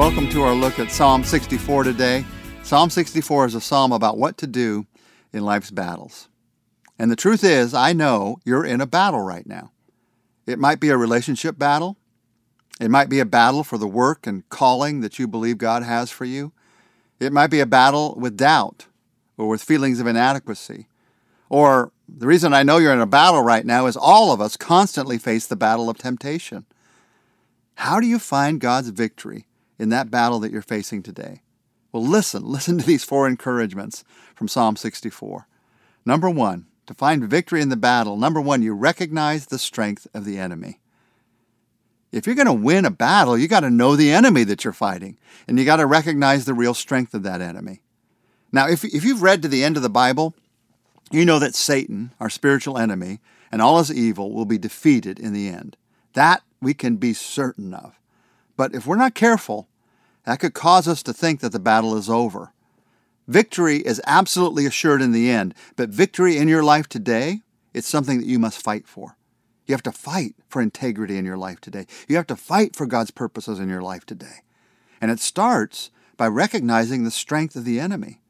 Welcome to our look at Psalm 64 today. Psalm 64 is a psalm about what to do in life's battles. And the truth is, I know you're in a battle right now. It might be a relationship battle. It might be a battle for the work and calling that you believe God has for you. It might be a battle with doubt or with feelings of inadequacy. Or the reason I know you're in a battle right now is all of us constantly face the battle of temptation. How do you find God's victory in that battle that you're facing today? Well, listen, listen to these four encouragements from Psalm 64. Number one, to find victory in the battle, number one, you recognize the strength of the enemy. If you're going to win a battle, you got to know the enemy that you're fighting, and you got to recognize the real strength of that enemy. Now, if, if you've read to the end of the Bible, you know that Satan, our spiritual enemy, and all his evil will be defeated in the end. That we can be certain of. But if we're not careful, that could cause us to think that the battle is over. Victory is absolutely assured in the end, but victory in your life today, it's something that you must fight for. You have to fight for integrity in your life today. You have to fight for God's purposes in your life today. And it starts by recognizing the strength of the enemy.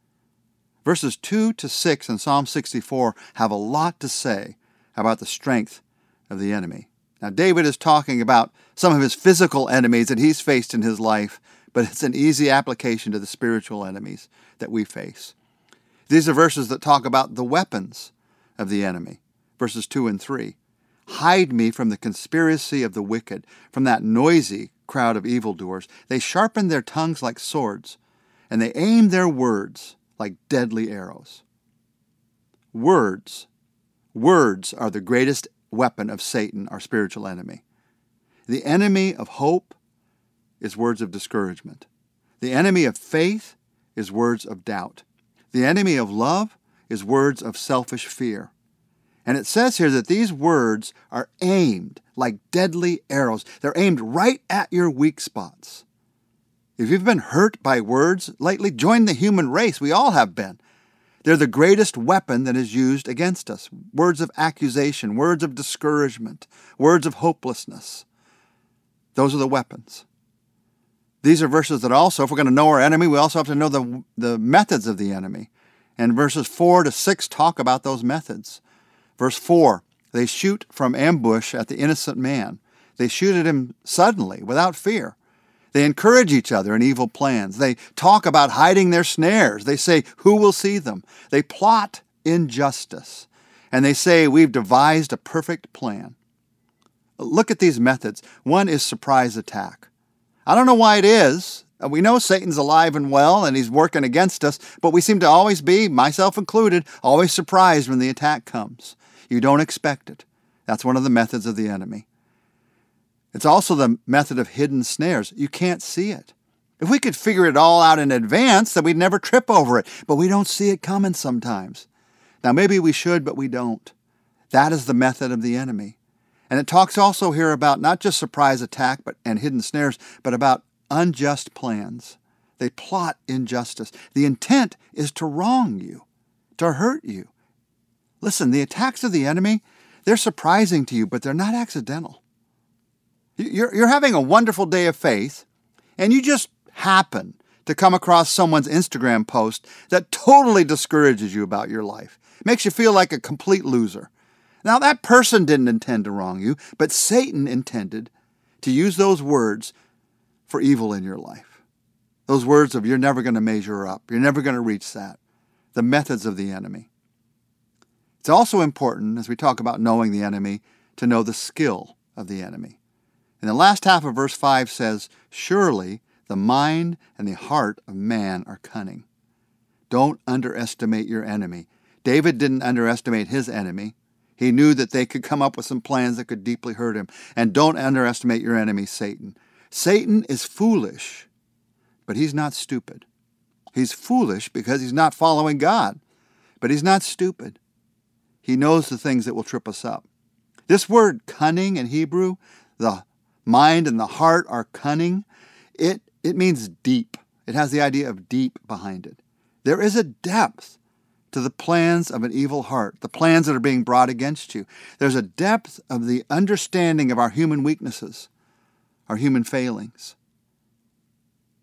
Verses 2 to 6 in Psalm 64 have a lot to say about the strength of the enemy. Now, David is talking about some of his physical enemies that he's faced in his life, but it's an easy application to the spiritual enemies that we face. These are verses that talk about the weapons of the enemy, verses 2 and 3. Hide me from the conspiracy of the wicked, from that noisy crowd of evildoers. They sharpen their tongues like swords, and they aim their words like deadly arrows. Words. Words are the greatest weapon of Satan, our spiritual enemy. The enemy of hope is words of discouragement. The enemy of faith is words of doubt. The enemy of love is words of selfish fear. And it says here that these words are aimed like deadly arrows. They're aimed right at your weak spots. If you've been hurt by words lately, join the human race. We all have been. They're the greatest weapon that is used against us words of accusation, words of discouragement, words of hopelessness. Those are the weapons. These are verses that also, if we're going to know our enemy, we also have to know the, the methods of the enemy. And verses 4 to 6 talk about those methods. Verse 4 they shoot from ambush at the innocent man, they shoot at him suddenly, without fear. They encourage each other in evil plans. They talk about hiding their snares. They say, Who will see them? They plot injustice. And they say, We've devised a perfect plan. Look at these methods. One is surprise attack. I don't know why it is. Uh, we know Satan's alive and well and he's working against us, but we seem to always be, myself included, always surprised when the attack comes. You don't expect it. That's one of the methods of the enemy. It's also the method of hidden snares. You can't see it. If we could figure it all out in advance, then we'd never trip over it, but we don't see it coming sometimes. Now, maybe we should, but we don't. That is the method of the enemy. And it talks also here about not just surprise attack but, and hidden snares, but about unjust plans. They plot injustice. The intent is to wrong you, to hurt you. Listen, the attacks of the enemy, they're surprising to you, but they're not accidental. You're, you're having a wonderful day of faith, and you just happen to come across someone's Instagram post that totally discourages you about your life, makes you feel like a complete loser. Now, that person didn't intend to wrong you, but Satan intended to use those words for evil in your life. Those words of, you're never going to measure up, you're never going to reach that. The methods of the enemy. It's also important, as we talk about knowing the enemy, to know the skill of the enemy. And the last half of verse 5 says, Surely the mind and the heart of man are cunning. Don't underestimate your enemy. David didn't underestimate his enemy. He knew that they could come up with some plans that could deeply hurt him. And don't underestimate your enemy, Satan. Satan is foolish, but he's not stupid. He's foolish because he's not following God, but he's not stupid. He knows the things that will trip us up. This word cunning in Hebrew, the mind and the heart are cunning, it, it means deep. It has the idea of deep behind it. There is a depth to the plans of an evil heart, the plans that are being brought against you. There's a depth of the understanding of our human weaknesses, our human failings.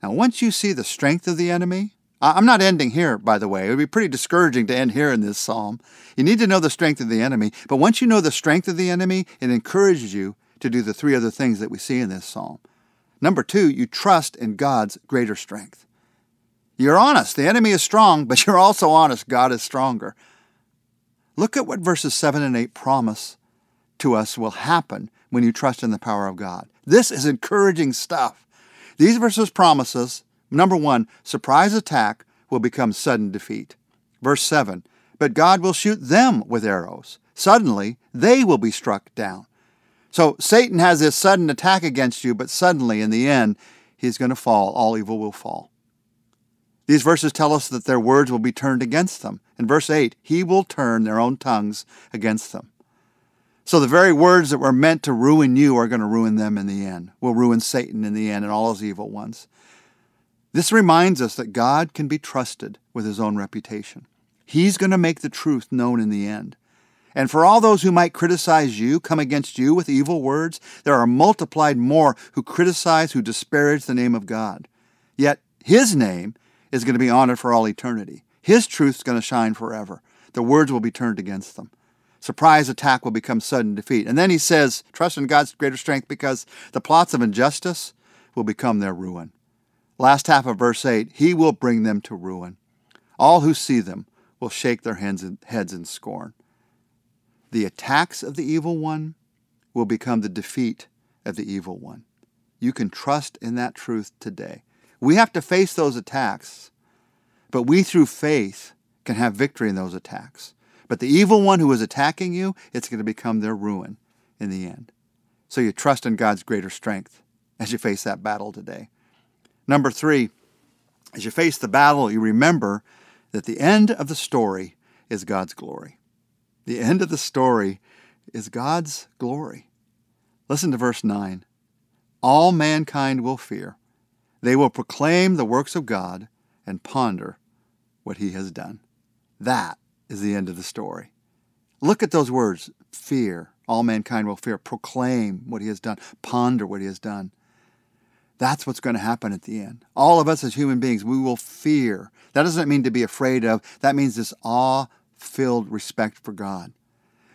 Now, once you see the strength of the enemy, I'm not ending here, by the way. It would be pretty discouraging to end here in this psalm. You need to know the strength of the enemy, but once you know the strength of the enemy, it encourages you to do the three other things that we see in this psalm. Number two, you trust in God's greater strength. You're honest. The enemy is strong, but you're also honest. God is stronger. Look at what verses 7 and 8 promise to us will happen when you trust in the power of God. This is encouraging stuff. These verses promise us number one, surprise attack will become sudden defeat. Verse 7 But God will shoot them with arrows. Suddenly, they will be struck down. So Satan has this sudden attack against you, but suddenly, in the end, he's going to fall. All evil will fall. These verses tell us that their words will be turned against them. In verse 8, he will turn their own tongues against them. So the very words that were meant to ruin you are going to ruin them in the end, will ruin Satan in the end and all his evil ones. This reminds us that God can be trusted with his own reputation. He's going to make the truth known in the end. And for all those who might criticize you, come against you with evil words, there are multiplied more who criticize, who disparage the name of God. Yet his name is going to be honored for all eternity. His truth is going to shine forever. The words will be turned against them. Surprise attack will become sudden defeat. And then he says, trust in God's greater strength because the plots of injustice will become their ruin. Last half of verse 8, he will bring them to ruin. All who see them will shake their heads in scorn. The attacks of the evil one will become the defeat of the evil one. You can trust in that truth today. We have to face those attacks, but we, through faith, can have victory in those attacks. But the evil one who is attacking you, it's going to become their ruin in the end. So you trust in God's greater strength as you face that battle today. Number three, as you face the battle, you remember that the end of the story is God's glory. The end of the story is God's glory. Listen to verse 9. All mankind will fear. They will proclaim the works of God and ponder what he has done. That is the end of the story. Look at those words fear. All mankind will fear. Proclaim what he has done. Ponder what he has done. That's what's going to happen at the end. All of us as human beings, we will fear. That doesn't mean to be afraid of, that means this awe filled respect for God.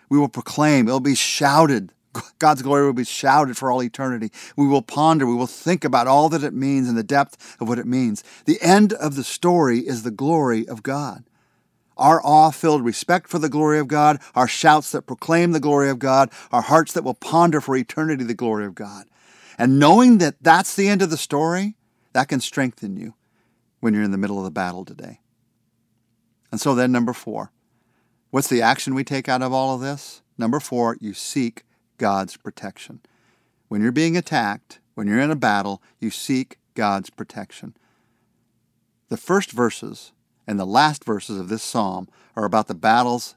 We will proclaim, it'll be shouted. God's glory will be shouted for all eternity. We will ponder, we will think about all that it means and the depth of what it means. The end of the story is the glory of God our awe filled respect for the glory of God, our shouts that proclaim the glory of God, our hearts that will ponder for eternity the glory of God. And knowing that that's the end of the story, that can strengthen you when you're in the middle of the battle today. And so then, number four, what's the action we take out of all of this? Number four, you seek God's protection. When you're being attacked, when you're in a battle, you seek God's protection. The first verses and the last verses of this psalm are about the battles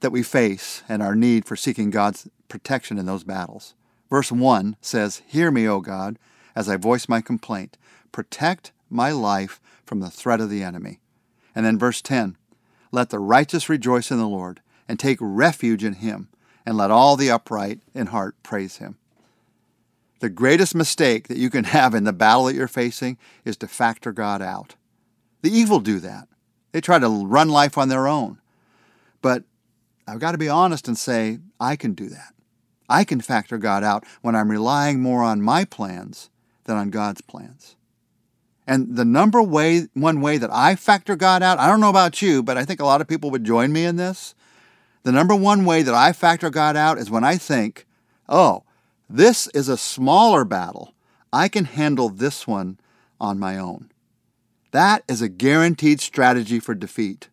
that we face and our need for seeking God's protection in those battles. Verse 1 says, Hear me, O God, as I voice my complaint. Protect my life from the threat of the enemy. And then verse 10 Let the righteous rejoice in the Lord and take refuge in him, and let all the upright in heart praise him. The greatest mistake that you can have in the battle that you're facing is to factor God out. The evil do that. They try to run life on their own. But I've got to be honest and say, I can do that. I can factor God out when I'm relying more on my plans than on God's plans. And the number way, one way that I factor God out, I don't know about you, but I think a lot of people would join me in this. The number one way that I factor God out is when I think, oh, this is a smaller battle. I can handle this one on my own. That is a guaranteed strategy for defeat.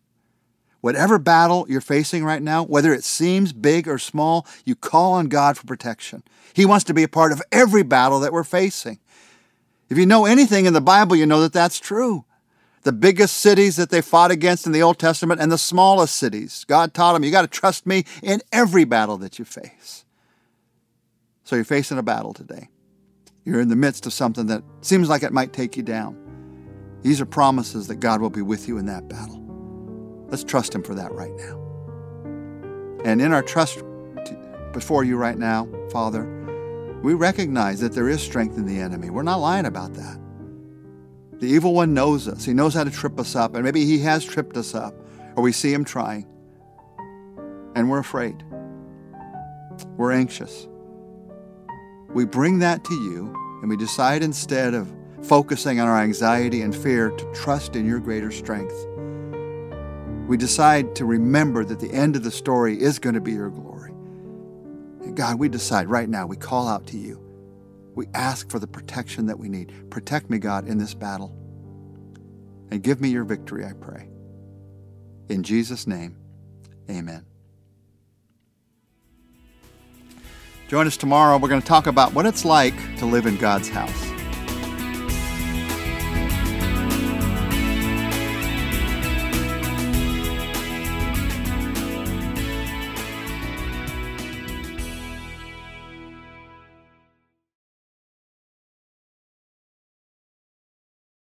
Whatever battle you're facing right now, whether it seems big or small, you call on God for protection. He wants to be a part of every battle that we're facing. If you know anything in the Bible, you know that that's true. The biggest cities that they fought against in the Old Testament and the smallest cities, God taught them, you got to trust me in every battle that you face. So you're facing a battle today. You're in the midst of something that seems like it might take you down. These are promises that God will be with you in that battle. Let's trust Him for that right now. And in our trust before you right now, Father, we recognize that there is strength in the enemy. We're not lying about that. The evil one knows us. He knows how to trip us up, and maybe he has tripped us up, or we see him trying. And we're afraid. We're anxious. We bring that to you, and we decide instead of focusing on our anxiety and fear to trust in your greater strength. We decide to remember that the end of the story is going to be your glory. And God, we decide right now, we call out to you. We ask for the protection that we need. Protect me, God, in this battle. And give me your victory, I pray. In Jesus' name, amen. Join us tomorrow. We're going to talk about what it's like to live in God's house.